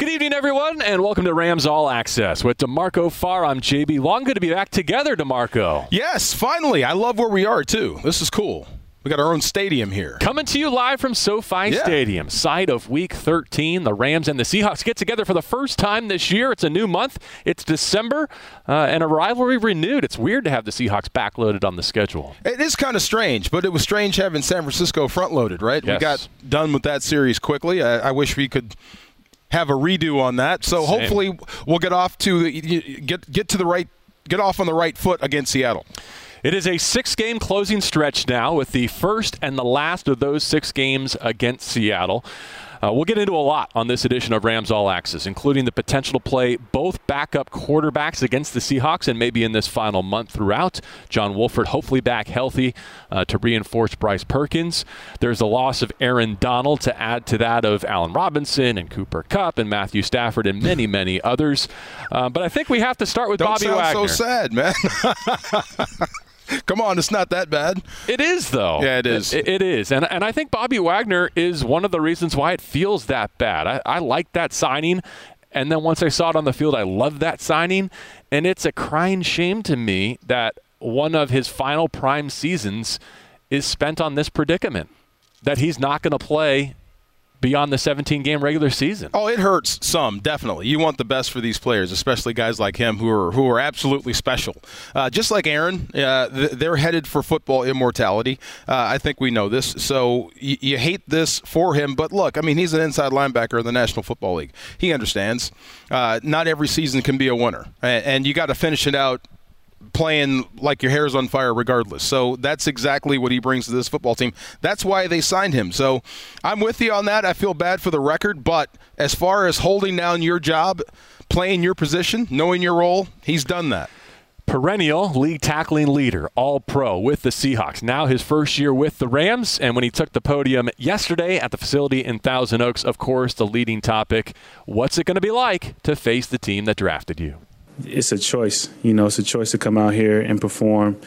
Good evening, everyone, and welcome to Rams All Access with DeMarco Farr. I'm JB. Long good to be back together, DeMarco. Yes, finally. I love where we are, too. This is cool. We got our own stadium here. Coming to you live from SoFi Yeah. Stadium, site of Week 13. The Rams and the Seahawks get together for the first time this year. It's a new month. It's December, uh, and a rivalry renewed. It's weird to have the Seahawks backloaded on the schedule. It is kind of strange, but it was strange having San Francisco front loaded, right? We got done with that series quickly. I, I wish we could have a redo on that. So Same. hopefully we'll get off to the, get get to the right get off on the right foot against Seattle. It is a six game closing stretch now, with the first and the last of those six games against Seattle. Uh, we'll get into a lot on this edition of Rams All Access, including the potential to play both backup quarterbacks against the Seahawks and maybe in this final month throughout. John Wolford hopefully back healthy uh, to reinforce Bryce Perkins. There's the loss of Aaron Donald to add to that of Allen Robinson and Cooper Kupp and Matthew Stafford and many, many others. Uh, but I think we have to start with Don't Bobby sound Wagner. so sad, man. Come on, it's not that bad. It is, though. Yeah, it is. It, it is. And, and I think Bobby Wagner is one of the reasons why it feels that bad. I, I like that signing. And then once I saw it on the field, I loved that signing. And it's a crying shame to me that one of his final prime seasons is spent on this predicament that he's not going to play beyond the 17 game regular season. Oh, it hurts some, definitely. You want the best for these players, especially guys like him who are who are absolutely special. Uh, just like Aaron, uh, th- they're headed for football immortality. Uh, I think we know this. So y- you hate this for him, but look, I mean, he's an inside linebacker in the National Football League. He understands. Uh, not every season can be a winner, and, and you got to finish it out playing like your hair is on fire regardless. So that's exactly what he brings to this football team. That's why they signed him. So I'm with you on that. I feel bad for the record, but as far as holding down your job, playing your position, knowing your role, he's done that. perennial league tackling leader, all pro with the Seahawks. Now his first year with the Rams, and when he took the podium yesterday at the facility in Thousand Oaks, of course, the leading topic what's it going to be like to face the team that drafted you? It's a choice. You know, it's a choice to come out here and perform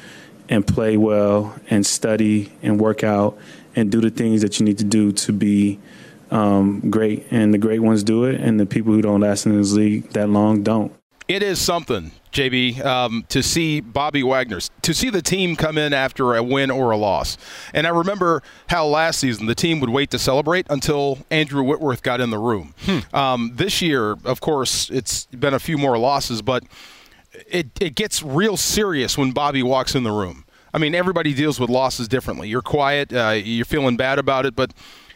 and play well and study and work out and do the things that you need to do to be um, great. And the great ones do it, and the people who don't last in this league that long don't. It is something, JB, um, to see Bobby Wagner's, to see the team come in after a win or a loss. And I remember how last season the team would wait to celebrate until Andrew Whitworth got in the room. Um, this year, of course, it's been a few more losses, but it, it gets real serious when Bobby walks in the room. I mean, everybody deals with losses differently. You're quiet, uh, you're feeling bad about it, but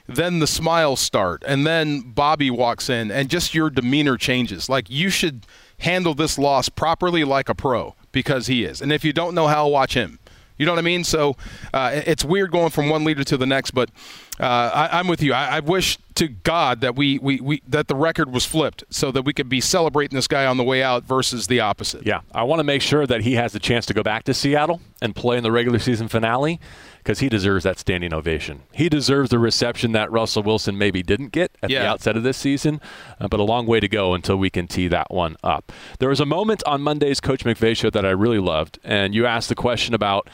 then the smiles start, and then Bobby walks in, and just your demeanor changes. Like you should handle this loss properly, like a pro, because he is. And if you don't know how, watch him. You know what I mean? So uh, it's weird going from one leader to the next, but uh, I, I'm with you. I, I wish to God that we, we, we that the record was flipped so that we could be celebrating this guy on the way out versus the opposite. Yeah, I want to make sure that he has the chance to go back to Seattle and play in the regular season finale because he deserves that standing ovation. He deserves the reception that Russell Wilson maybe didn't get at the outset of this season, uh, but a long way to go until we can tee that one up. There was a moment on Monday's Coach McVay show that I really loved, and you asked the question about,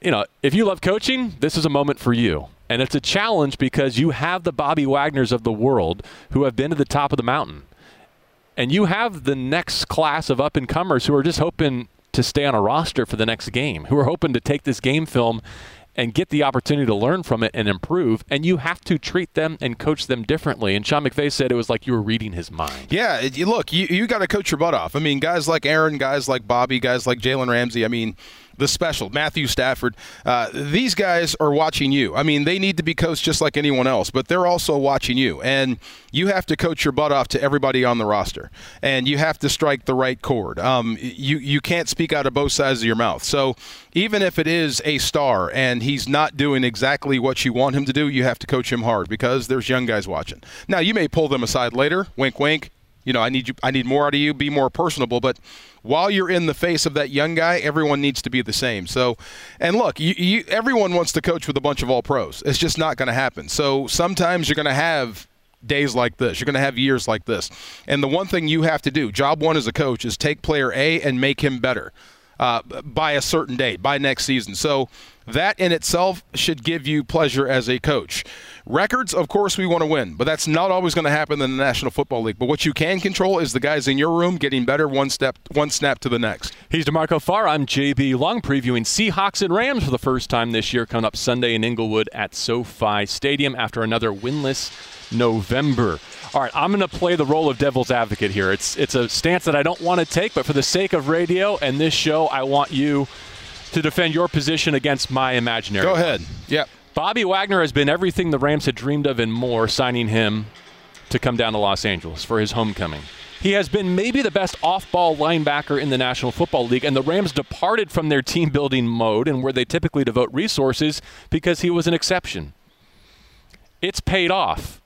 you know, if you love coaching, this is a moment for you. And it's a challenge because you have the Bobby Wagners of the world who have been to the top of the mountain and you have the next class of up and comers who are just hoping to stay on a roster for the next game, who are hoping to take this game film and get the opportunity to learn from it and improve. And you have to treat them and coach them differently. And Sean McVay said it was like you were reading his mind. Yeah, it, look, you, you got to coach your butt off. I mean, guys like Aaron, guys like Bobby, guys like Jalen Ramsey. I mean, the special Matthew Stafford. Uh, these guys are watching you. I mean, they need to be coached just like anyone else, but they're also watching you, and you have to coach your butt off to everybody on the roster, and you have to strike the right chord. Um, you you can't speak out of both sides of your mouth. So even if it is a star and he's not doing exactly what you want him to do, you have to coach him hard because there's young guys watching. Now you may pull them aside later, wink, wink You know, I need you. I need more out of you. Be more personable. But while you're in the face of that young guy, everyone needs to be the same. So, and look, you, you, everyone wants to coach with a bunch of all pros. It's just not going to happen. So sometimes you're going to have days like this. You're going to have years like this. And the one thing you have to do, job one as a coach, is take player A and make him better uh, by a certain date, by next season. So that in itself should give you pleasure as a coach. Records, of course, we want to win, but that's not always going to happen in the National Football League. But what you can control is the guys in your room getting better one step, one snap to the next. He's DeMarco Farr. I'm JB Long, previewing Seahawks and Rams for the first time this year, coming up Sunday in Inglewood at SoFi Stadium after another winless November. All right, I'm going to play the role of devil's advocate here. It's it's a stance that I don't want to take, but for the sake of radio and this show, I want you to defend your position against my imaginary. Go ahead. Yep. Bobby Wagner has been everything the Rams had dreamed of and more, signing him to come down to Los Angeles for his homecoming. He has been maybe the best off ball linebacker in the National Football League, and the Rams departed from their team building mode and where they typically devote resources because he was an exception. It's paid off,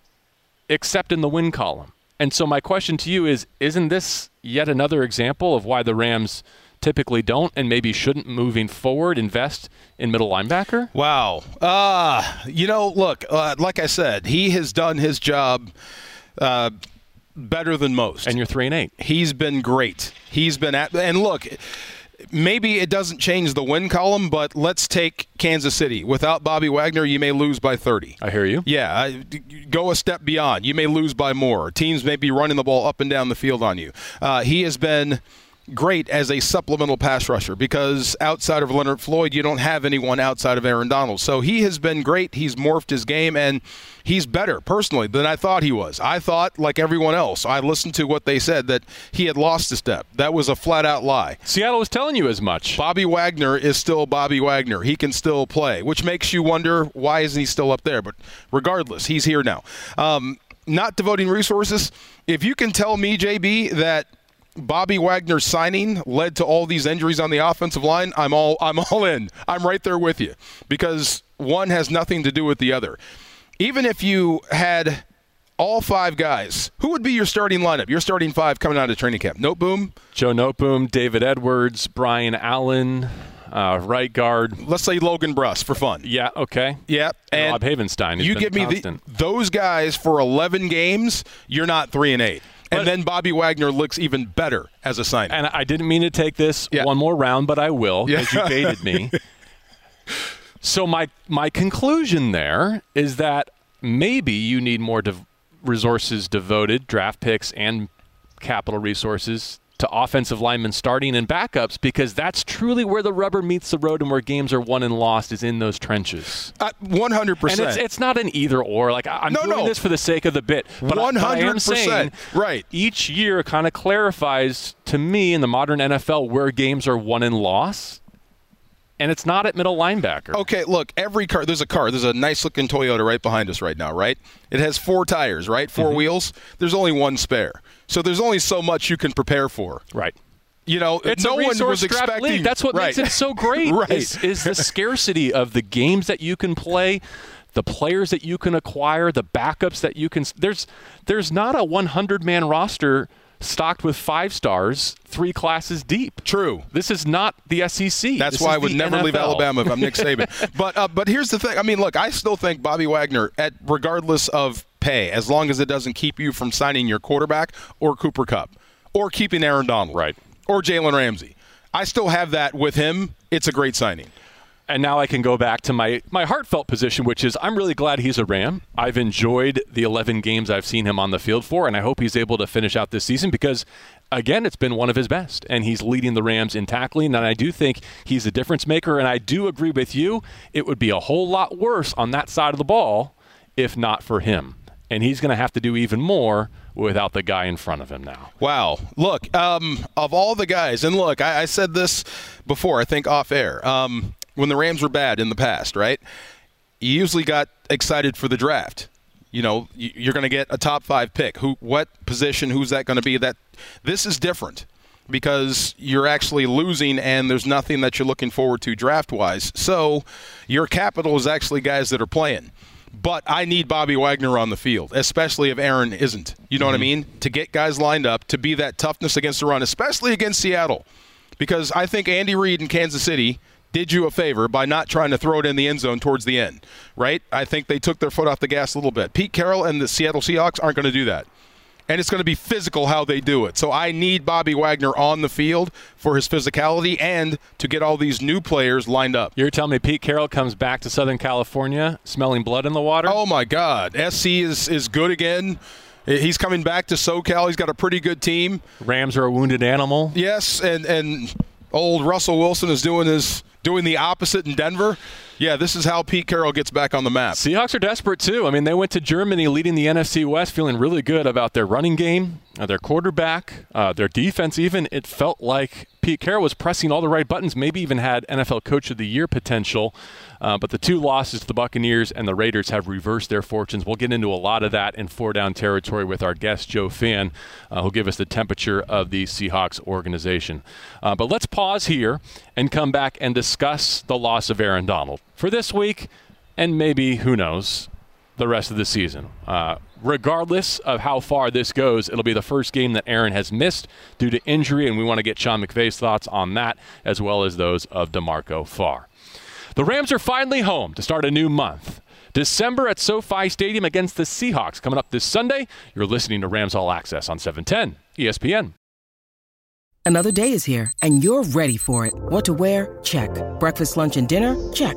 except in the win column. And so, my question to you is Isn't this yet another example of why the Rams typically don't and maybe shouldn't moving forward invest in middle linebacker? Wow. Uh, you know, look, uh, like I said, he has done his job uh, better than most. And you're 3 and 8. He's been great. He's been at, and look, maybe it doesn't change the win column, but let's take Kansas City. Without Bobby Wagner, you may lose by 30. I hear you. Yeah, I, go a step beyond. You may lose by more. Teams may be running the ball up and down the field on you. Uh, he has been great as a supplemental pass rusher because outside of Leonard Floyd, you don't have anyone outside of Aaron Donald. So he has been great. He's morphed his game and he's better personally than I thought he was. I thought, like everyone else, I listened to what they said that he had lost a step. That was a flat out lie. Seattle was telling you as much. Bobby Wagner is still Bobby Wagner. He can still play, which makes you wonder why isn't he still up there? But regardless, he's here now. Um, not devoting resources. If you can tell me, JB, that Bobby Wagner's signing led to all these injuries on the offensive line, I'm all I'm all in. I'm right there with you because one has nothing to do with the other. Even if you had all five guys, who would be your starting lineup? Your starting five coming out of training camp. Noteboom, Joe Noteboom, David Edwards, Brian Allen, uh, right guard. Let's say Logan Bruss for fun. Yeah, okay. Yeah, and, Rob Havenstein. You give me the, those guys for 11 games. You're not three and eight. But, and then Bobby Wagner looks even better as a sign. And I didn't mean to take this yeah. one more round, but I will because yeah. you baited me. so my my conclusion there is that maybe you need more de- resources devoted, draft picks and capital resources to offensive linemen starting and backups because that's truly where the rubber meets the road and where games are won and lost is in those trenches. Uh, one hundred percent. And it's, it's, not an either or. Like I'm no, doing no. this for the sake of the bit. But one hundred percent. Right. Each year kind of clarifies to me in the modern NFL where games are won and lost and it's not at middle linebacker. Okay, look, every car, there's a car, there's a nice looking Toyota right behind us right now, right? It has four tires, right? 4 mm-hmm. wheels. There's only one spare. So there's only so much you can prepare for. Right. You know, it's no one was expecting. League. That's what right. makes it so great. right. Is, is the scarcity of the games that you can play, the players that you can acquire, the backups that you can. There's there's not a 100 man roster stocked with five stars, three classes deep. True. This is not the SEC. That's this why I would never NFL. leave Alabama if I'm Nick Saban. but uh, but here's the thing. I mean, look, I still think Bobby Wagner, at regardless of pay, as long as it doesn't keep you from signing your quarterback or Cooper Kupp or keeping Aaron Donald, right, or Jalen Ramsey, I still have that with him. It's a great signing. And now I can go back to my, my heartfelt position, which is I'm really glad he's a Ram. I've enjoyed the 11 games I've seen him on the field for, and I hope he's able to finish out this season because, again, it's been one of his best, and he's leading the Rams in tackling. And I do think he's a difference maker, and I do agree with you. It would be a whole lot worse on that side of the ball if not for him. And he's going to have to do even more without the guy in front of him now. Wow. Look, um, of all the guys, and look, I, I, said this before, I think off air. Um, when the Rams were bad in the past, right? You usually got excited for the draft. You know, you're going to get a top five pick. Who, what position? Who's that going to be? That this is different because you're actually losing and there's nothing that you're looking forward to draft wise. So your capital is actually guys that are playing. But I need Bobby Wagner on the field, especially if Aaron isn't. You know mm-hmm. what I mean? To get guys lined up, to be that toughness against the run, especially against Seattle. Because I think Andy Reid in Kansas City did you a favor by not trying to throw it in the end zone towards the end, right? I think they took their foot off the gas a little bit. Pete Carroll and the Seattle Seahawks aren't going to do that and it's going to be physical how they do it. So I need Bobby Wagner on the field for his physicality and to get all these new players lined up. You're telling me Pete Carroll comes back to Southern California smelling blood in the water? Oh my God, SC is is good again. He's coming back to SoCal. He's got a pretty good team. Rams are a wounded animal. Yes, and and old Russell Wilson is doing his doing the opposite in Denver. Yeah, this is how Pete Carroll gets back on the map. Seahawks are desperate too. I mean, they went to Germany leading the NFC West, feeling really good about their running game, uh, their quarterback, uh, their defense. Even it felt like Pete Carroll was pressing all the right buttons. Maybe even had NFL Coach of the Year potential. Uh, but the two losses to the Buccaneers and the Raiders have reversed their fortunes. We'll get into a lot of that in four down territory with our guest Joe Fann, uh, who'll give us the temperature of the Seahawks organization. Uh, but let's pause here and come back and discuss the loss of Aaron Donald for this week, and maybe who knows the rest of the season. Uh, regardless of how far this goes, it'll be the first game that Aaron has missed due to injury, and we want to get Sean McVay's thoughts on that as well as those of DeMarco Farr. The Rams are finally home to start a new month. December at SoFi Stadium against the Seahawks coming up this Sunday. You're listening to Rams All Access on 710 ESPN. Another day is here, and you're ready for it. What to wear? Check. Breakfast, lunch, and dinner? Check.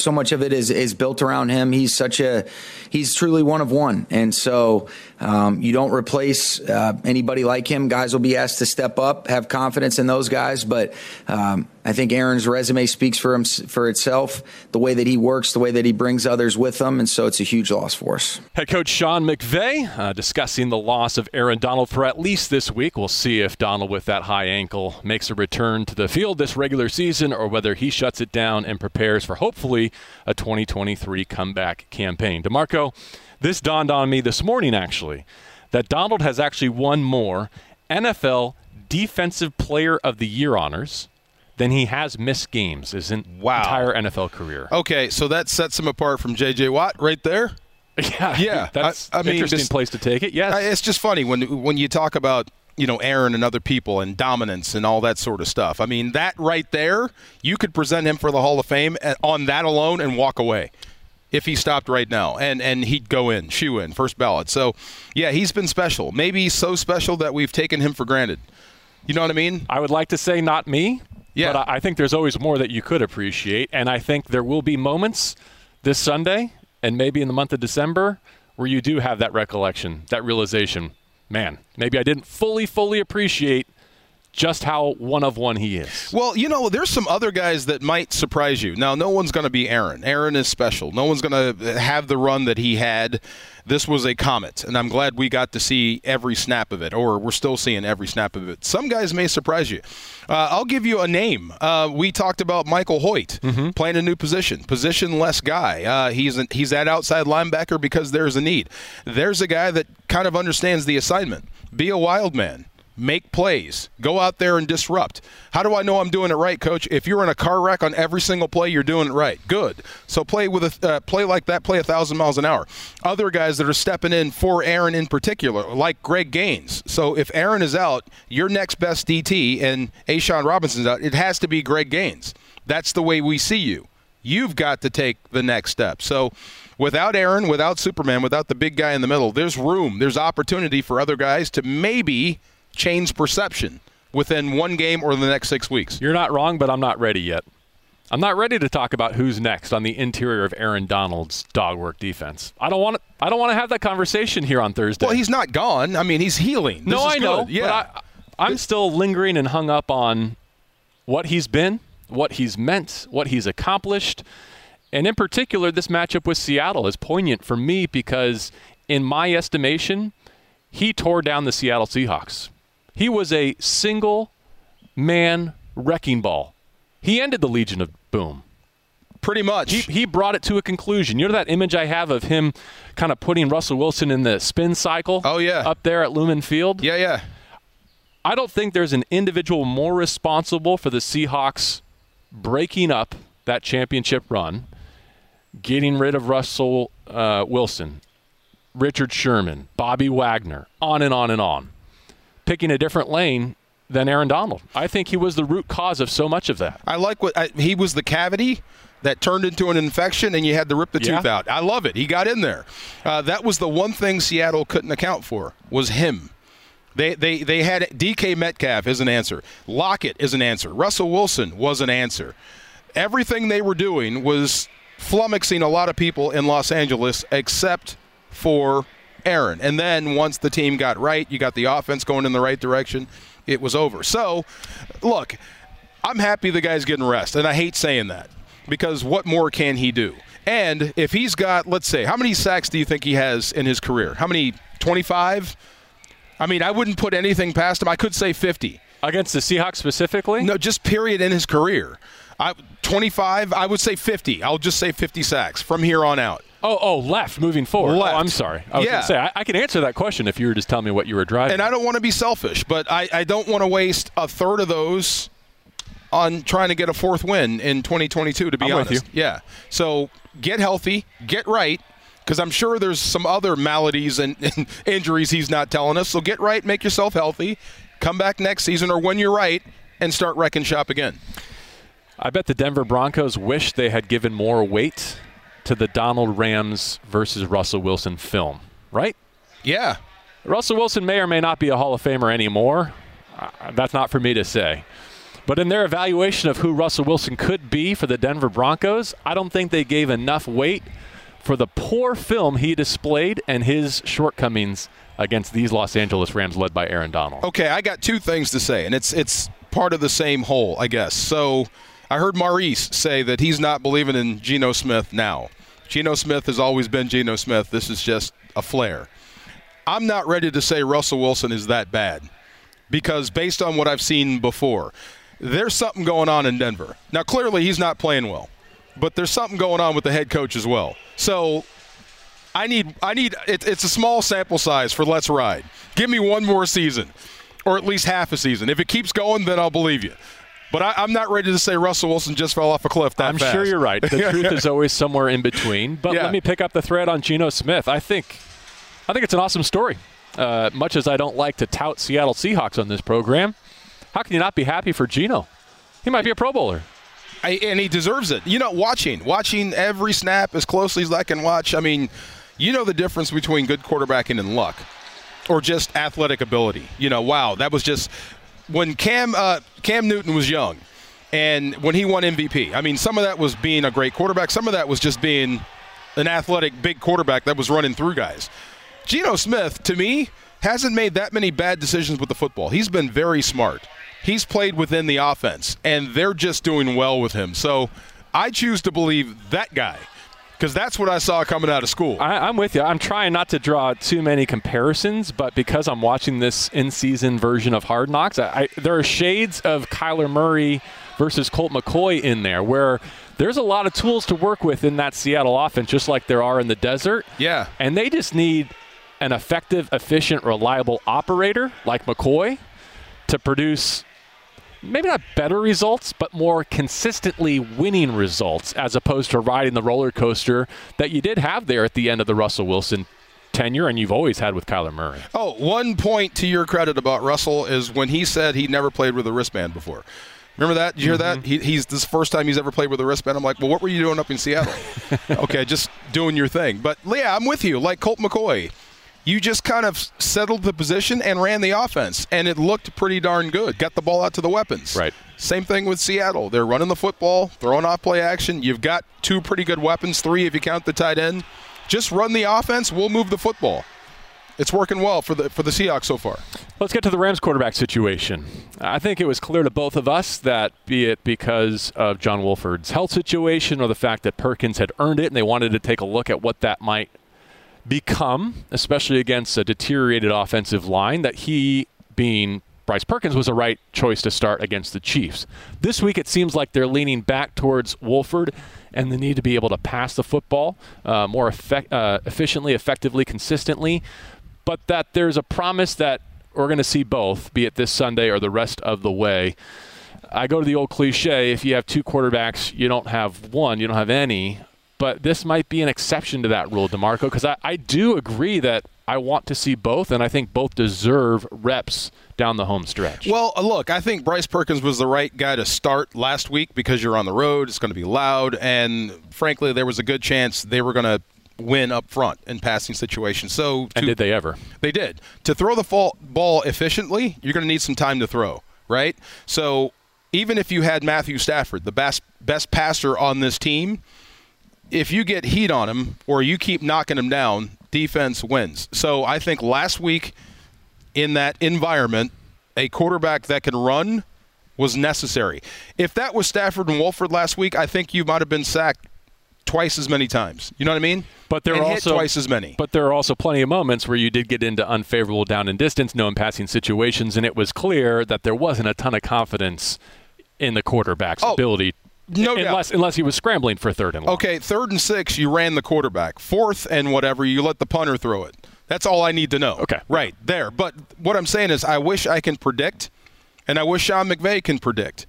So much of it is, is built around him. He's such a, he's truly one of one. And so um, you don't replace uh, anybody like him. Guys will be asked to step up, have confidence in those guys. But um, I think Aaron's resume speaks for him for itself. The way that he works, the way that he brings others with him, and so it's a huge loss for us. Head coach Sean McVay uh, discussing the loss of Aaron Donald for at least this week. We'll see if Donald, with that high ankle, makes a return to the field this regular season, or whether he shuts it down and prepares for hopefully a 2023 comeback campaign. Demarco, this dawned on me this morning actually that Donald has actually won more NFL Defensive Player of the Year honors than he has missed games his wow. entire NFL career. Okay, so that sets him apart from J.J. Watt right there. Yeah, yeah, that's I, I mean, interesting just, place to take it. Yes, it's just funny when when you talk about you know Aaron and other people and dominance and all that sort of stuff. I mean, that right there, you could present him for the Hall of Fame eh, on that alone and walk away if he stopped right now and and he'd go in, shoe in, first ballot. So, yeah, he's been special. Maybe so special that we've taken him for granted. You know what I mean? I would like to say not me, yeah. But I think there's always more that you could appreciate. And I think there will be moments this Sunday and maybe in the month of December where you do have that recollection, that realization. Man, maybe I didn't fully, fully appreciate just how one of one he is. Well, you know, there's some other guys that might surprise you. Now, no one's going to be Aaron. Aaron is special. No one's going to have the run that he had. This was a comet, and I'm glad we got to see every snap of it, or we're still seeing every snap of it. Some guys may surprise you. Uh, I'll give you a name. Uh, we talked about Michael Hoecht mm-hmm. playing a new position, positionless guy. Uh, he's an, he's that outside linebacker because there's a need. There's a guy that kind of understands the assignment. Be a wild man make plays, go out there and disrupt. How do I know I'm doing it right, coach? If you're in a car wreck on every single play, you're doing it right. Good. So play with a uh, play like that, play a thousand miles an hour. Other guys that are stepping in for Aaron in particular, like Greg Gaines. So if Aaron is out, your next best DT and A'Shawn Robinson's out, it has to be Greg Gaines. That's the way we see you. You've got to take the next step. So without Aaron, without Superman, without the big guy in the middle, there's room, there's opportunity for other guys to maybe change perception within one game or the next six weeks. You're not wrong, but I'm not ready yet. I'm not ready to talk about who's next on the interior of Aaron Donald's dog work defense. I don't want to. I don't want to have that conversation here on Thursday. Well, he's not gone. I mean, he's healing. no, I good. know. Yeah, I, I'm still lingering and hung up on what he's been, what he's meant, what he's accomplished, and in particular, this matchup with Seattle is poignant for me because, in my estimation, he tore down the Seattle Seahawks. He was a single man wrecking ball. He ended the Legion of Boom. Pretty much. He, he brought it to a conclusion. You know that image I have of him kind of putting Russell Wilson in the spin cycle? Oh, yeah. Up there at Lumen Field? yeah, yeah. I don't think there's an individual more responsible for the Seahawks breaking up that championship run, getting rid of Russell uh, Wilson, Richard Sherman, Bobby Wagner, on and on and on, picking a different lane than Aaron Donald. I think he was the root cause of so much of that. I like what I, he was the cavity that turned into an infection, and you had to rip the Yeah. tooth out. I love it. He got in there. Uh, that was the one thing Seattle couldn't account for was him. They, they, they had DK Metcalf as an answer. Lockett is an answer. Russell Wilson was an answer. Everything they were doing was flummoxing a lot of people in Los Angeles except for Aaron. And then once the team got right, you got the offense going in the right direction, it was over. So, look, I'm happy the guy's getting rest, and I hate saying that because what more can he do? And if he's got, let's say, how many sacks do you think he has in his career? How many? 25? I mean, I wouldn't put anything past him. I could say 50. Against the Seahawks specifically? No, just period in his career. I, 25, I would say 50. I'll just say 50 sacks from here on out. Oh, oh, left moving forward. Left. Oh, I'm sorry. I was Yeah. going to say, I, I can answer that question if you were just telling me what you were driving. And I don't want to be selfish, but I, I don't want to waste a third of those on trying to get a fourth win in 2022, to be I'm with honest. you. Yeah. So get healthy, get right, because I'm sure there's some other maladies and, and injuries he's not telling us. So get right, make yourself healthy, come back next season or when you're right, and start wrecking shop again. I bet the Denver Broncos wish they had given more weight to the Donald Rams versus Russell Wilson film, right? Yeah. Russell Wilson may or may not be a Hall of Famer anymore. Uh, that's not for me to say. But in their evaluation of who Russell Wilson could be for the Denver Broncos, I don't think they gave enough weight for the poor film he displayed and his shortcomings against these Los Angeles Rams led by Aaron Donald. Okay, I got two things to say, and it's it's part of the same whole, I guess. So I heard Maurice say that he's not believing in Geno Smith now. Geno Smith has always been Geno Smith. This is just a flare. I'm not ready to say Russell Wilson is that bad because based on what I've seen before, there's something going on in Denver. Now, clearly, he's not playing well, but there's something going on with the head coach as well. So I need, I need. It, it's a small sample size for Let's Ride. Give me one more season, or at least half a season. If it keeps going, then I'll believe you. But I, I'm not ready to say Russell Wilson just fell off a cliff that I'm fast. sure you're right. The truth is always somewhere in between. But Yeah. let me pick up the thread on Geno Smith. I think, I think it's an awesome story. Uh, much as I don't like to tout Seattle Seahawks on this program, how can you not be happy for Geno? He might be a Pro Bowler. I, and he deserves it. You know, watching, watching every snap as closely as I can watch. I mean, you know the difference between good quarterbacking and luck, or just athletic ability. You know, wow, that was just when Cam uh, Cam Newton was young, and when he won MVP. I mean, some of that was being a great quarterback. Some of that was just being an athletic big quarterback that was running through guys. Geno Smith, to me, hasn't made that many bad decisions with the football. He's been very smart. He's played within the offense, and they're just doing well with him. So I choose to believe that guy because that's what I saw coming out of school. I, I'm with you. I'm trying not to draw too many comparisons, but because I'm watching this in-season version of Hard Knocks, I, I, there are shades of Kyler Murray versus Colt McCoy in there, where there's a lot of tools to work with in that Seattle offense, just like there are in the desert. Yeah. and they just need an effective, efficient, reliable operator like McCoy to produce maybe not better results, but more consistently winning results as opposed to riding the roller coaster that you did have there at the end of the Russell Wilson tenure and you've always had with Kyler Murray. Oh, one point to your credit about Russell is when he said he'd never played with a wristband before. Remember that? Did you hear that? Mm-hmm. He, he's this first time he's ever played with a wristband. I'm like, well, what were you doing up in Seattle? okay, just doing your thing. But yeah, I'm with you. Like Colt McCoy, you just kind of settled the position and ran the offense, and it looked pretty darn good. Got the ball out to the weapons. Right. Same thing with Seattle. They're running the football, throwing off play action. You've got two pretty good weapons, three if you count the tight end. Just run the offense. We'll move the football. It's working well for the for the Seahawks so far. Let's get to the Rams quarterback situation. I think it was clear to both of us that, be it because of John Wolford's health situation or the fact that Perkins had earned it and they wanted to take a look at what that might become, especially against a deteriorated offensive line, that he, being Bryce Perkins, was a right choice to start against the Chiefs. This week, it seems like they're leaning back towards Wolford and the need to be able to pass the football uh, more effect, uh, efficiently, effectively, consistently, but that there's a promise that we're going to see both, be it this Sunday or the rest of the way. I go to the old cliche if you have two quarterbacks, you don't have one, you don't have any but this might be an exception to that rule, DeMarco, because I, I do agree that I want to see both, and I think both deserve reps down the home stretch. Well, uh, look, I think Bryce Perkins was the right guy to start last week because you're on the road, it's going to be loud, and frankly, there was a good chance they were going to win up front in passing situations. So, to, and did they ever? They did. To throw the ball efficiently, you're going to need some time to throw, right? So, even if you had Matthew Stafford, the best best passer on this team if you get heat on him or you keep knocking him down, defense wins. So I think last week in that environment, a quarterback that can run was necessary. If that was Stafford and Wolford last week, I think you might have been sacked twice as many times. You know what I mean? But there and are also twice as many. But there are also plenty of moments where you did get into unfavorable down and distance, no in passing situations, and it was clear that there wasn't a ton of confidence in the quarterback's oh, ability no unless, doubt. Unless he was scrambling for third and long. Okay, third and six, you ran the quarterback. Fourth and whatever, you let the punter throw it. That's all I need to know. Okay. Right, there. But what I'm saying is, I wish I can predict, and I wish Sean McVay can predict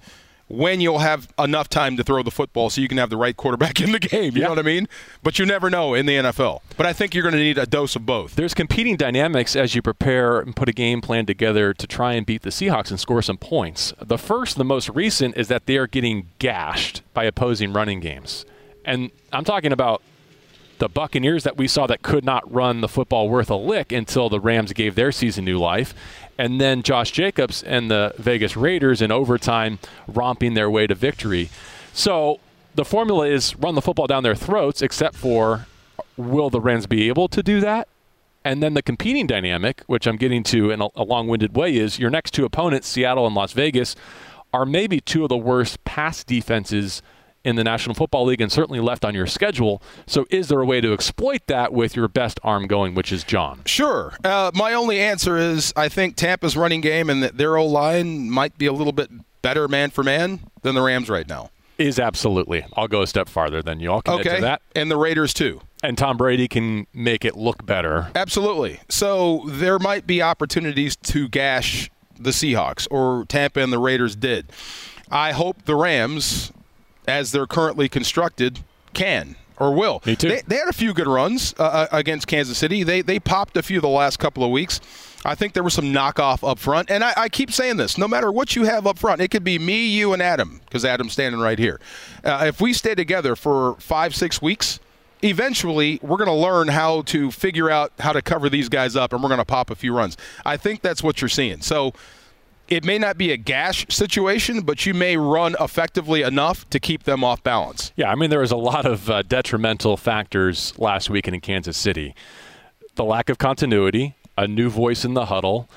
when you'll have enough time to throw the football so you can have the right quarterback in the game. You yeah. know what I mean? But you never know in the NFL. But I think you're going to need a dose of both. There's competing dynamics as you prepare and put a game plan together to try and beat the Seahawks and score some points. The first, the most recent, is that they are getting gashed by opposing running games. And I'm talking about the Buccaneers that we saw that could not run the football worth a lick until the Rams gave their season new life. And then Josh Jacobs and the Vegas Raiders in overtime romping their way to victory. So the formula is run the football down their throats, except for will the Rams be able to do that? And then the competing dynamic, which I'm getting to in a, a long winded way, is your next two opponents, Seattle and Las Vegas, are maybe two of the worst pass defenses in the National Football League and certainly left on your schedule. So, is there a way to exploit that with your best arm going, which is John? Sure. Uh, my only answer is I think Tampa's running game and their O line might be a little bit better man for man than the Rams right now. Is absolutely. I'll go a step farther than you. I'll commit okay. to that. And the Raiders too. And Tom Brady can make it look better. Absolutely. So there might be opportunities to gash the Seahawks or Tampa and the Raiders did. I hope the Rams as they're currently constructed, can or will. Me too. They, they had a few good runs uh, uh, against Kansas City. They they popped a few the last couple of weeks. I think there was some knockoff up front, and I, I keep saying this: no matter what you have up front, it could be me, you, and Adam, because Adam's standing right here. Uh, if we stay together for five, six weeks, eventually we're going to learn how to figure out how to cover these guys up, and we're going to pop a few runs. I think that's what you're seeing. So it may not be a gash situation, but you may run effectively enough to keep them off balance. Yeah, I mean, there was a lot of uh, detrimental factors last weekend in Kansas City. The lack of continuity, a new voice in the huddle,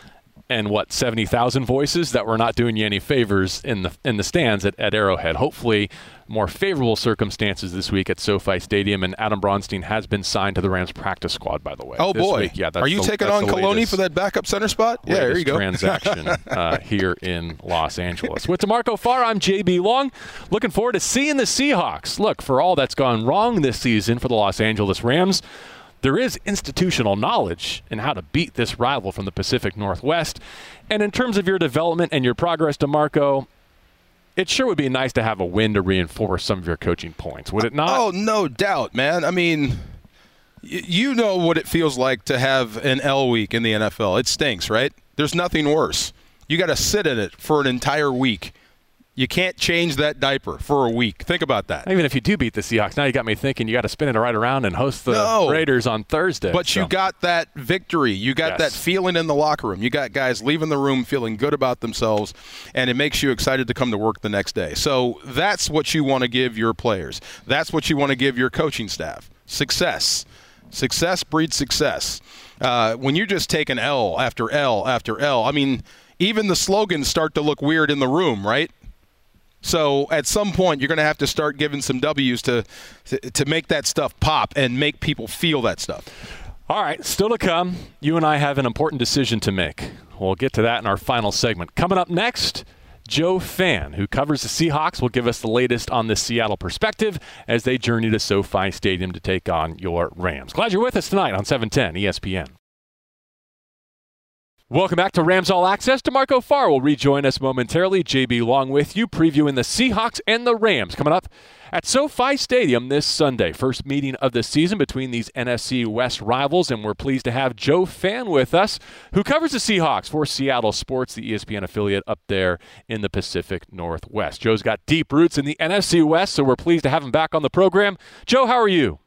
and what 70,000 voices that were not doing you any favors in the in the stands at, at Arrowhead. Hopefully, more favorable circumstances this week at SoFi Stadium, and Adam Bronstein has been signed to the Rams practice squad. By the way, oh this boy, week. yeah. Are you the, taking on Kolone for that backup center spot? Yeah, there you go. Transaction uh, here in Los Angeles with DeMarco Farr. I'm JB Long. Looking forward to seeing the Seahawks. Look for all that's gone wrong this season for the Los Angeles Rams there is institutional knowledge in how to beat this rival from the Pacific Northwest. And in terms of your development and your progress, DeMarco, it sure would be nice to have a win to reinforce some of your coaching points, would it not? Oh, no doubt, man. I mean, you know what it feels like to have an L week in the NFL. It stinks, right? There's nothing worse. You got to sit in it for an entire week you can't change that diaper for a week. Think about that. Even if you do beat the Seahawks, now you got me thinking you got to spin it right around and host the no, Raiders on Thursday. But so. you got that victory. You got yes. that feeling in the locker room. You got guys leaving the room feeling good about themselves, and it makes you excited to come to work the next day. So that's what you want to give your players. That's what you want to give your coaching staff. Success. Success breeds success. Uh, when you just take an L after L after L, I mean, even the slogans start to look weird in the room, right? So at some point, you're going to have to start giving some W's to, to, to make that stuff pop and make people feel that stuff. All right, still to come. You and I have an important decision to make. We'll get to that in our final segment. Coming up next, Joe Fann, who covers the Seahawks, will give us the latest on the Seattle perspective as they journey to SoFi Stadium to take on your Rams. Glad you're with us tonight on 710 ESPN. Welcome back to Rams All Access. DeMarco Farr will rejoin us momentarily. JB Long with you, previewing the Seahawks and the Rams coming up at SoFi Stadium this Sunday. First meeting of the season between these NFC West rivals, and we're pleased to have Joe Fann with us, who covers the Seahawks for Seattle Sports, the ESPN affiliate up there in the Pacific Northwest. Joe's got deep roots in the NFC West, so we're pleased to have him back on the program. Joe, how are you?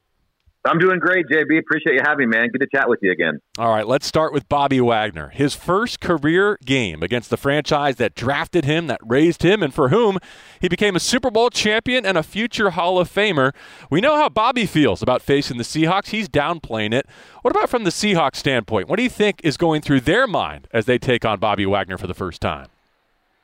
I'm doing great, JB. Appreciate you having me, man. Good to chat with you again. All right, let's start with Bobby Wagner. His first career game against the franchise that drafted him, that raised him, and for whom he became a Super Bowl champion and a future Hall of Famer. We know how Bobby feels about facing the Seahawks. He's downplaying it. What about from the Seahawks standpoint? What do you think is going through their mind as they take on Bobby Wagner for the first time?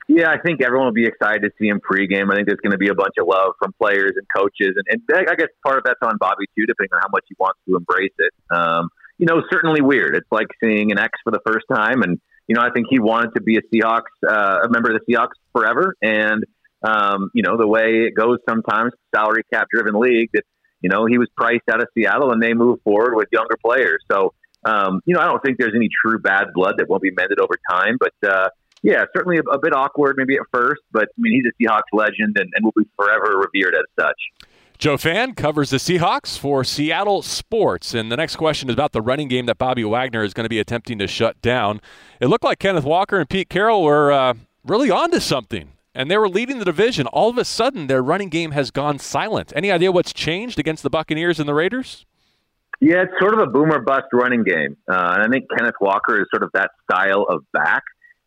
Yeah, I think everyone will be excited to see him pregame. I think there's going to be a bunch of love from players and coaches, and, and I guess part of that's on Bobby too, depending on how much he wants to embrace it. Um, you know, certainly weird. It's like seeing an ex for the first time, and you know, I think he wanted to be a Seahawks, uh, a member of the Seahawks forever, and um, you know, the way it goes sometimes, salary cap driven league. That you know, he was priced out of Seattle, and they move forward with younger players. So, um, you know, I don't think there's any true bad blood that won't be mended over time, but. Uh, yeah, certainly a, a, bit awkward maybe at first, but I mean he's a Seahawks legend and, and will be forever revered as such. Joe Fann covers the Seahawks for Seattle Sports. And the next question is about the running game that Bobby Wagner is going to be attempting to shut down. It looked like Kenneth Walker and Pete Carroll were uh, really onto something, and they were leading the division. All of a sudden, their running game has gone silent. Any idea what's changed against the Buccaneers and the Raiders? Yeah, it's sort of a boomer bust running game. Uh, and I think Kenneth Walker is sort of that style of back.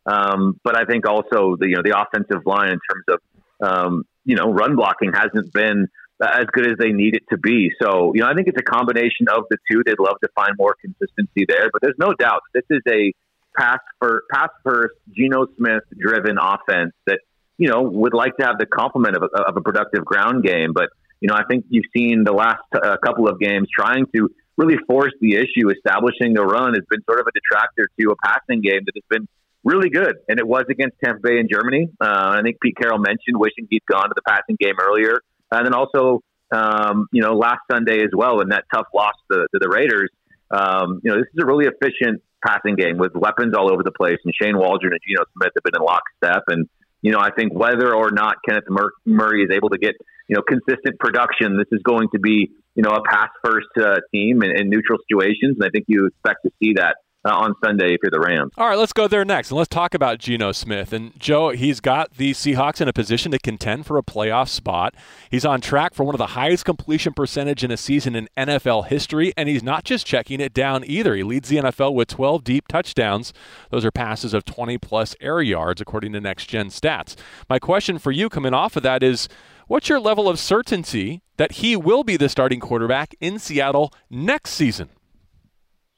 Um, but I think also the you know the offensive line in terms of um, you know run blocking hasn't been as good as they need it to be. So you know I think it's a combination of the two. They'd love to find more consistency there, but there's no doubt this is a pass for pass first Geno Smith driven offense that you know would like to have the complement of a, of a productive ground game. But you know I think you've seen the last uh, couple of games trying to really force the issue, establishing the run has been sort of a detractor to a passing game that has been really good. And it was against Tampa Bay in Germany. Uh, I think Pete Carroll mentioned wishing he'd gone to the passing game earlier. And then also, um, you know, last Sunday as well in that tough loss to, to the Raiders. Um, you know, this is a really efficient passing game with weapons all over the place. And Shane Waldron and Geno Smith have been in lockstep. And, you know, I think whether or not Kenneth Murray is able to get, you know, consistent production, this is going to be, you know, a pass first uh, team in, in neutral situations. And I think you expect to see that uh, on Sunday if you're the Rams. All right, let's go there next, and let's talk about Geno Smith. And Joe, he's got the Seahawks in a position to contend for a playoff spot. He's on track for one of the highest completion percentage in a season in NFL history, and he's not just checking it down either. He leads the NFL with 12 deep touchdowns. Those are passes of 20 plus air yards, according to Next Gen Stats. My question for you, coming off of that, is. What's your level of certainty that he will be the starting quarterback in Seattle next season?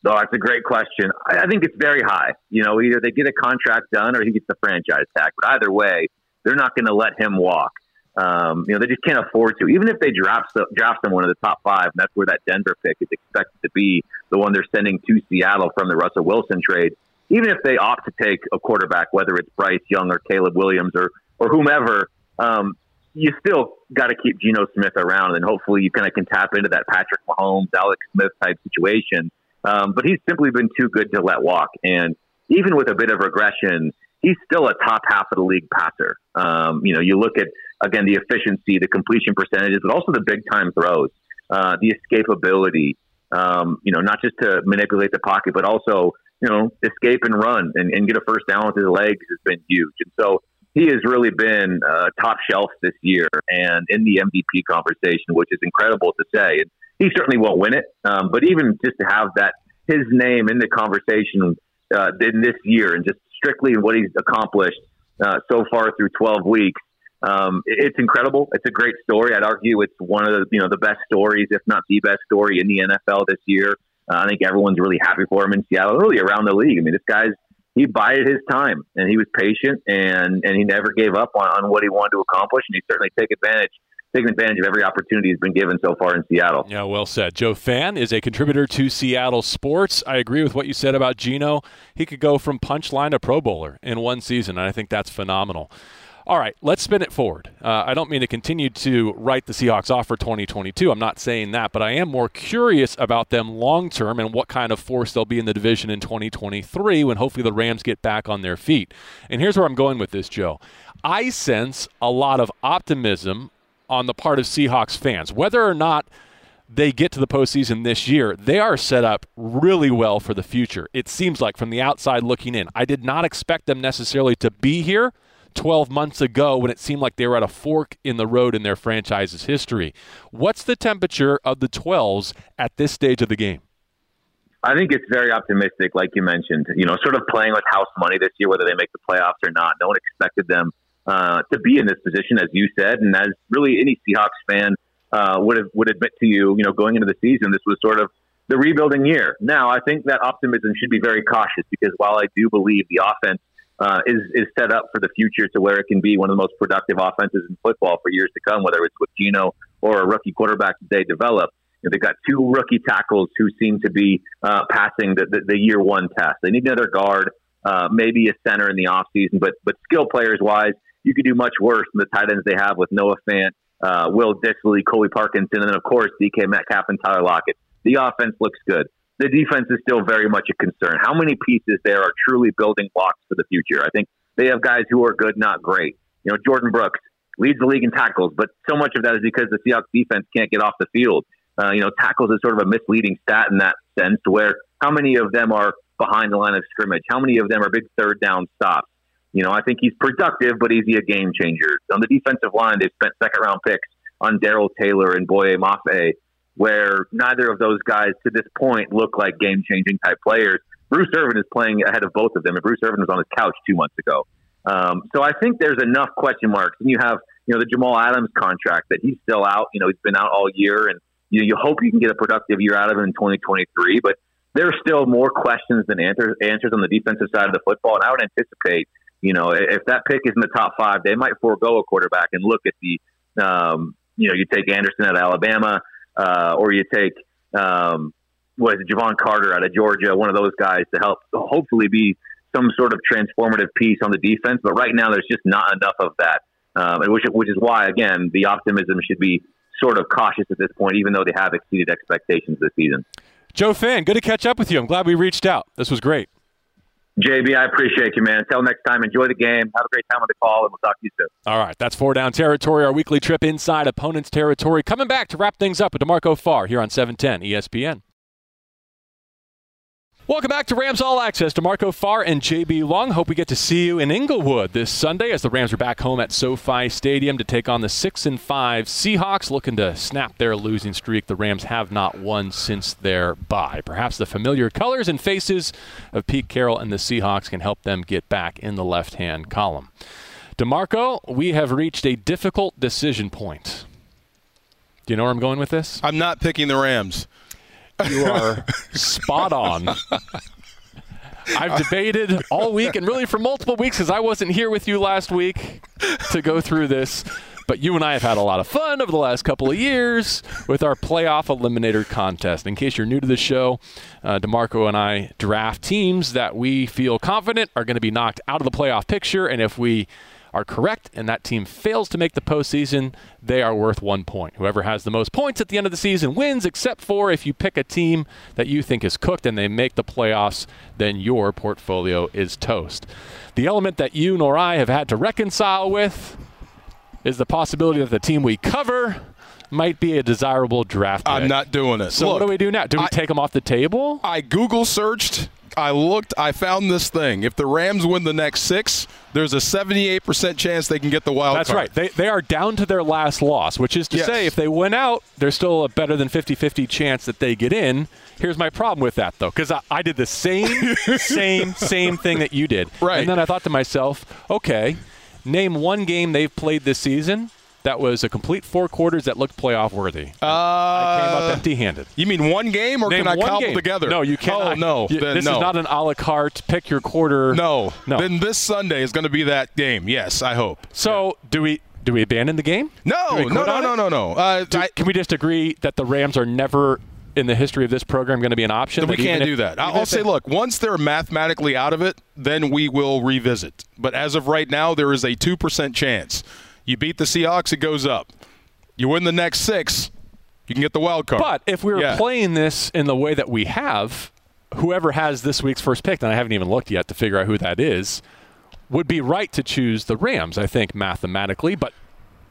No, that's a great question. I think it's very high. You know, either they get a contract done or he gets the franchise tag. But either way, they're not going to let him walk. Um, you know, they just can't afford to. Even if they draft draft someone in the top five, and that's where that Denver pick is expected to be, the one they're sending to Seattle from the Russell Wilson trade. Even if they opt to take a quarterback, whether it's Bryce Young or Caleb Williams or or whomever, um, you still got to keep Geno Smith around, and hopefully you kind of can tap into that Patrick Mahomes, Alex Smith type situation um, but he's simply been too good to let walk. And even with a bit of regression, he's still a top half of the league passer. Um, you know, you look at, again, the efficiency, the completion percentages, but also the big time throws, uh, the escapability, um, you know, not just to manipulate the pocket, but also, you know, escape and run and, and get a first down with his legs has been huge. And so he has really been uh, top shelf this year and in the MVP conversation, which is incredible to say. And he certainly won't win it. Um, but even just to have that his name in the conversation uh, in this year and just strictly what he's accomplished uh, so far through 12 weeks, um, it's incredible. It's a great story. I'd argue it's one of the you know the best stories, if not the best story in the NFL this year. Uh, I think everyone's really happy for him in Seattle, really around the league. I mean, this guy's he bided his time and he was patient and and he never gave up on, on what he wanted to accomplish, and he certainly take advantage taking advantage of every opportunity he's been given so far in Seattle. Yeah, well said. Joe Fann is a contributor to Seattle sports. I agree with what you said about Geno. He could go from punchline to Pro Bowler in one season, and I think that's phenomenal. All right, let's spin it forward. Uh, I don't mean to continue to write the Seahawks off for 2022. I'm not saying that, but I am more curious about them long term and what kind of force they'll be in the division in 2023 when hopefully the Rams get back on their feet. And here's where I'm going with this, Joe. I sense a lot of optimism on the part of Seahawks fans. Whether or not they get to the postseason this year, they are set up really well for the future. It seems like from the outside looking in. I did not expect them necessarily to be here 12 months ago when it seemed like they were at a fork in the road in their franchise's history. What's the temperature of the 12s at this stage of the game? I think it's very optimistic, like you mentioned. You know, sort of playing with house money this year, whether they make the playoffs or not. No one expected them uh, to be in this position, as you said, and as really any Seahawks fan uh, would have, would admit to you. You know, going into the season, this was sort of the rebuilding year. Now, I think that optimism should be very cautious because while I do believe the offense uh, is is set up for the future to where it can be one of the most productive offenses in football for years to come, whether it's with Geno or a rookie quarterback that they develop. You know, they've got two rookie tackles who seem to be uh, passing the, the, the, year one test. They need another guard, uh, maybe a center in the offseason, but but skill players wise, you could do much worse than the tight ends they have with Noah Fant, uh, Will Dissly, Colby Parkinson, and then of course DK Metcalf and Tyler Lockett. The offense looks good the defense is still very much a concern. How many pieces there are truly building blocks for the future? I think they have guys who are good, not great. You know, Jordyn Brooks leads the league in tackles, but so much of that is because the Seahawks defense can't get off the field. Uh, you know, tackles is sort of a misleading stat in that sense, where how many of them are behind the line of scrimmage? How many of them are big third down stops? You know, I think he's productive, but is he a game changer? On the defensive line, they've spent second round picks on Darrell Taylor and Boye Mafe where neither of those guys to this point look like game changing type players. Bruce Irvin is playing ahead of both of them, and Bruce Irvin was on his couch two months ago. Um, so I think there's enough question marks. And you have, you know, the Jamal Adams contract that he's still out. You know, he's been out all year, and you know, you hope you can get a productive year out of him in 2023. But there's still more questions than answers answers on the defensive side of the football, and I would anticipate, you know, if that pick is in the top five, they might forego a quarterback and look at the, um, you know, you take Anderson out of Alabama uh, or you take um, what is it, Jevon Carter out of Georgia, one of those guys to help hopefully be some sort of transformative piece on the defense. But right now, there's just not enough of that, um, which, which is why, again, the optimism should be sort of cautious at this point, even though they have exceeded expectations this season. Joe Fann, good to catch up with you. I'm glad we reached out. This was great. JB, I appreciate you, man. Until next time, enjoy the game. Have a great time on the call, and we'll talk to you soon. All right, that's four down territory, our weekly trip inside opponent's territory. Coming back to wrap things up with DeMarco Farr here on 710 ESPN. Welcome back to Rams All Access. DeMarco Farr and JB Long. Hope we get to see you in Inglewood this Sunday as the Rams are back home at SoFi Stadium to take on the six and five Seahawks, looking to snap their losing streak. The Rams have not won since their bye. Perhaps the familiar colors and faces of Pete Carroll and the Seahawks can help them get back in the left-hand column. DeMarco, we have reached a difficult decision point. Do you know where I'm going with this? I'm not picking the Rams. You are spot on. I've debated all week and really for multiple weeks because I wasn't here with you last week to go through this. But you and I have had a lot of fun over the last couple of years with our playoff eliminator contest. In case you're new to the show, uh, DeMarco and I draft teams that we feel confident are going to be knocked out of the playoff picture. And if we are correct and that team fails to make the postseason, they are worth one point. Whoever has the most points at the end of the season wins, except for if you pick a team that you think is cooked and they make the playoffs, then your portfolio is toast. The element that you nor I have had to reconcile with is the possibility that the team we cover might be a desirable draft. Pick. I'm not doing it. So Look, what do we do now? Do we I, take them off the table? I Google searched I looked, I found this thing. If the Rams win the next six, there's a 78% chance they can get the wild That's card. right. They, they are down to their last loss, which is to yes. say, if they win out, there's still a better than 50 50 chance that they get in. Here's my problem with that, though, because I, I did the same, same, same thing that you did. Right. And then I thought to myself, okay, name one game they've played this season that was a complete four quarters that looked playoff worthy. Uh, I came up empty handed. You mean one game, or Name can I cobble game. together? No, you can't. Oh no, you, this no. is not an a la carte. Pick your quarter. No, no. Then this Sunday is going to be that game. Yes, I hope. So do we? Do we abandon the game? No, no, no, no, no, no. Uh, Do- I- can we just agree that the Rams are never in the history of this program going to be an option? we can't if- do that. I'll say, they- look, once they're mathematically out of it, then we will revisit. But as of right now, there is a 2% chance. You beat the Seahawks, it goes up. You win the next six, you can get the wild card. But if we were Yeah. playing this in the way that we have, whoever has this week's first pick, and I haven't even looked yet to figure out who that is, would be right to choose the Rams, I think, mathematically. But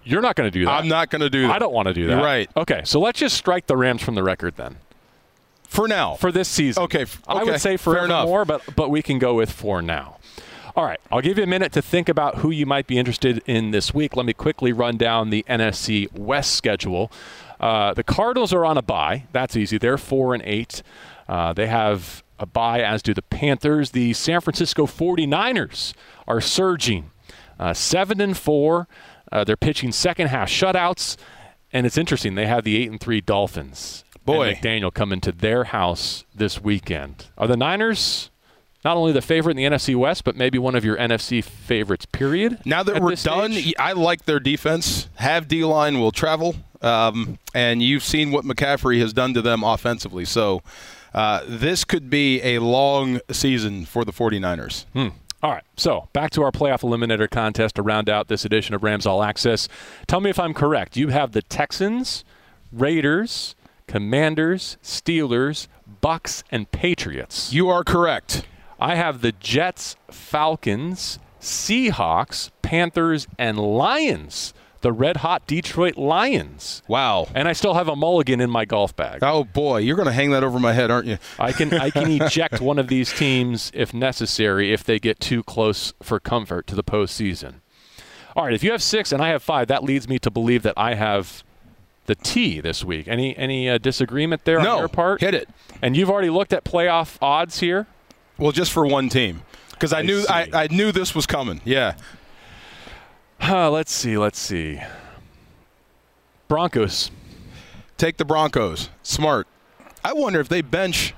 you're not going to do that. I'm not going to do that. I don't want to do that. You're right. Okay, so let's just strike the Rams from the record then For now. for this season. Okay, f- I okay, would say forevermore, but but we can go with for now. All right, I'll give you a minute to think about who you might be interested in this week. Let me quickly run down the NFC West schedule. Uh, the Cardinals are on a bye. That's easy. They're four and eight. Uh, they have a bye, as do the Panthers. The San Francisco 49ers are surging, uh, seven and four. Uh, they're pitching second half shutouts, and it's interesting. They have the eight and three Dolphins. Boy. and McDaniel coming to their house this weekend. Are the Niners not only the favorite in the NFC West, but maybe one of your NFC favorites? Period. Now that we're done, stage? I like their defense. Have D line will travel, um, and you've seen what McCaffrey has done to them offensively. So uh, this could be a long season for the 49ers. All right, so back to our playoff eliminator contest to round out this edition of Rams All Access. Tell me if I'm correct. You have the Texans, Raiders, Commanders, Steelers, Bucks, and Patriots. You are correct. I have the Jets, Falcons, Seahawks, Panthers, and Lions. The red hot Detroit Lions. Wow. And I still have a mulligan in my golf bag. Oh boy, you're going to hang that over my head, aren't you? I can I can eject one of these teams if necessary if they get too close for comfort to the postseason. All right, if you have six and I have five, that leads me to believe that I have the T this week. Any any uh, disagreement there No, on your part? hit it. And you've already looked at playoff odds here. Well, just for one team, because I, I knew I. I knew this was coming. Yeah. Uh, let's see, let's see. Broncos. Take the Broncos. Smart. I wonder if they bench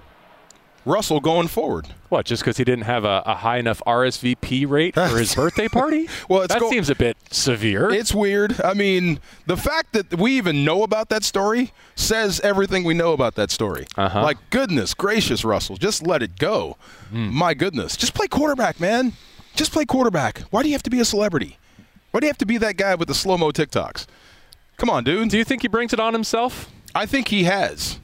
Russell going forward. What? Just because he didn't have a, a high enough RSVP rate for his birthday party? Well, it's that go- seems a bit severe. It's weird. I mean, the fact that we even know about that story says everything we know about that story. Uh-huh. Like, goodness gracious, Russell, just let it go. Hmm. My goodness. Just play quarterback, man. Just play quarterback. Why do you have to be a celebrity? Why do you have to be that guy with the slow mo TikToks? Come on, dude. Do you think he brings it on himself? I think he has.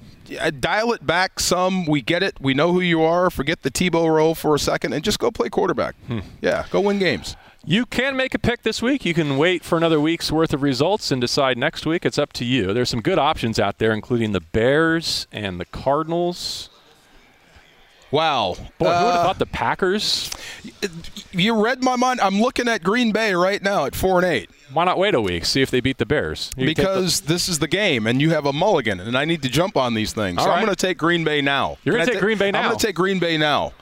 Dial it back some. We get it. We know who you are. Forget the Tebow role for a second and just go play quarterback. Hmm. Yeah, go win games. You can make a pick this week. You can wait for another week's worth of results and decide next week. It's up to you. There's some good options out there, including the Bears and the Cardinals. Wow. Boy, who would Uh, have thought the Packers? you read my mind. I'm looking at Green Bay right now at four and eight. Why not wait a week, see if they beat the Bears? You take the- because this is the game, and you have a mulligan, and I need to jump on these things. All so I'm going to take Green Bay now. You're gonna I take ta- Green Bay now. I'm going to take Green Bay now.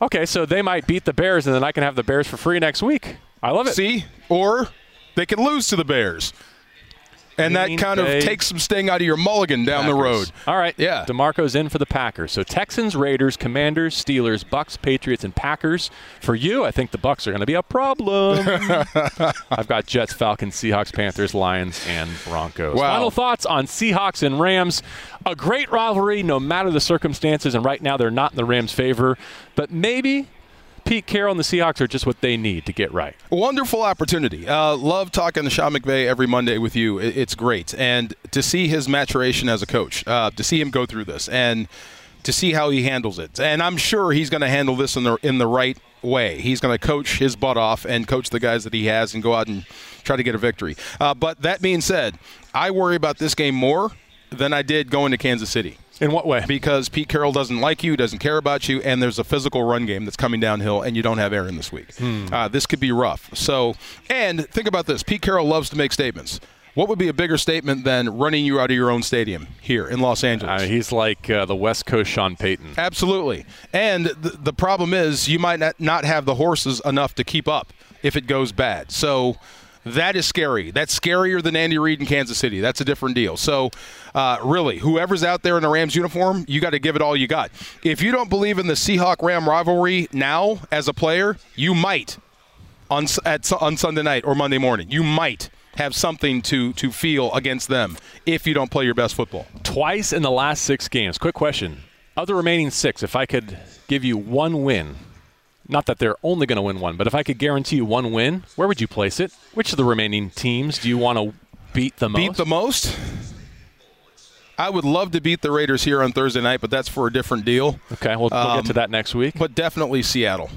okay, so they might beat the Bears, and then I can have the Bears for free next week. I love it. See, or they can lose to the Bears, and that kind Bay of takes some sting out of your mulligan down the road. All right. Yeah. DeMarco's in for the Packers. So Texans, Raiders, Commanders, Steelers, Bucks, Patriots, and Packers. For you, I think the Bucks are going to be a problem. I've got Jets, Falcons, Seahawks, Panthers, Lions, and Broncos. Wow. Final thoughts on Seahawks and Rams. A great rivalry, no matter the circumstances, and right now they're not in the Rams' favor. But maybe Pete Carroll and the Seahawks are just what they need to get right. Wonderful opportunity. Uh, love talking to Sean McVay every Monday with you. It's great. And to see his maturation as a coach, uh, to see him go through this, and to see how he handles it. And I'm sure he's going to handle this in the in the right way. He's going to coach his butt off and coach the guys that he has and go out and try to get a victory. Uh, but that being said, I worry about this game more than I did going to Kansas City In what way? because Pete Carroll doesn't like you, doesn't care about you, and there's a physical run game that's coming downhill, and you don't have Aaron this week. Uh, this could be rough. So, and think about this: Pete Carroll loves to make statements. What would be a bigger statement than running you out of your own stadium here in Los Angeles? Uh, he's like uh, the West Coast Sean Payton. Absolutely. And the, the problem is you might not, not have the horses enough to keep up if it goes bad. So that is scary. That's scarier than Andy Reid in Kansas City. That's a different deal. So, uh, really, whoever's out there in a Rams uniform, you got to give it all you got. If you don't believe in the Seahawk Ram rivalry now as a player, you might on, at, on Sunday night or Monday morning. You might. have something to to feel against them if you don't play your best football. Twice in the last six games. Quick question: Of the remaining six, if I could give you one win, not that they're only going to win one, but if I could guarantee you one win, where would you place it? Which of the remaining teams do you want to beat the most? Beat the most. I would love to beat the Raiders here on Thursday night, but that's for a different deal. Okay, we'll, we'll get to Um, that next week. But definitely Seattle.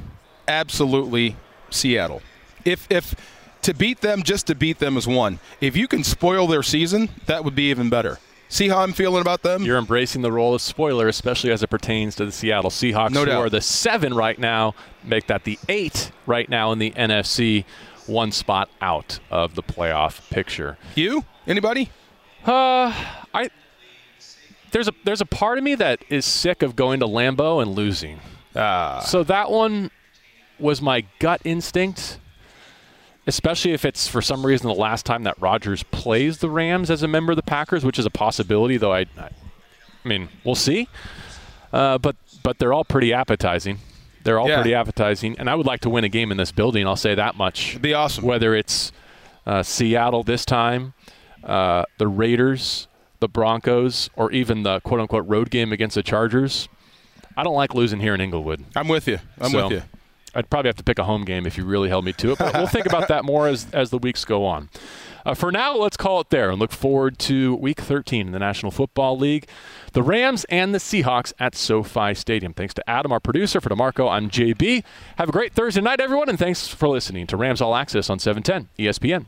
Absolutely Seattle. If if to beat them just to beat them is one. If you can spoil their season, that would be even better. See how I'm feeling about them? You're embracing the role of spoiler, especially as it pertains to the Seattle Seahawks, No who doubt. are the seven right now, make that the eight right now in the NFC, one spot out of the playoff picture. you? Anybody? Uh, I there's a there's a part of me that is sick of going to Lambeau and losing. Ah. So that one was my gut instinct, especially if it's for some reason the last time that Rodgers plays the Rams as a member of the Packers, which is a possibility. Though I, I, I mean, we'll see. Uh, but but they're all pretty appetizing. They're all Yeah. pretty appetizing, and I would like to win a game in this building. I'll say that much. It'd be awesome. Whether it's uh, Seattle this time, uh, the Raiders, the Broncos, or even the quote unquote road game against the Chargers. I don't like losing here in Inglewood. I'm with you. I'm So, with you. I'd probably have to pick a home game if you really held me to it, but we'll think about that more as, as the weeks go on. Uh, for now, let's call it there and look forward to Week 13 in the National Football League. The Rams and the Seahawks at SoFi Stadium. Thanks to Adam, our producer. For DeMarco, I'm JB. Have a great Thursday night, everyone, and thanks for listening to Rams All Access on 710 ESPN.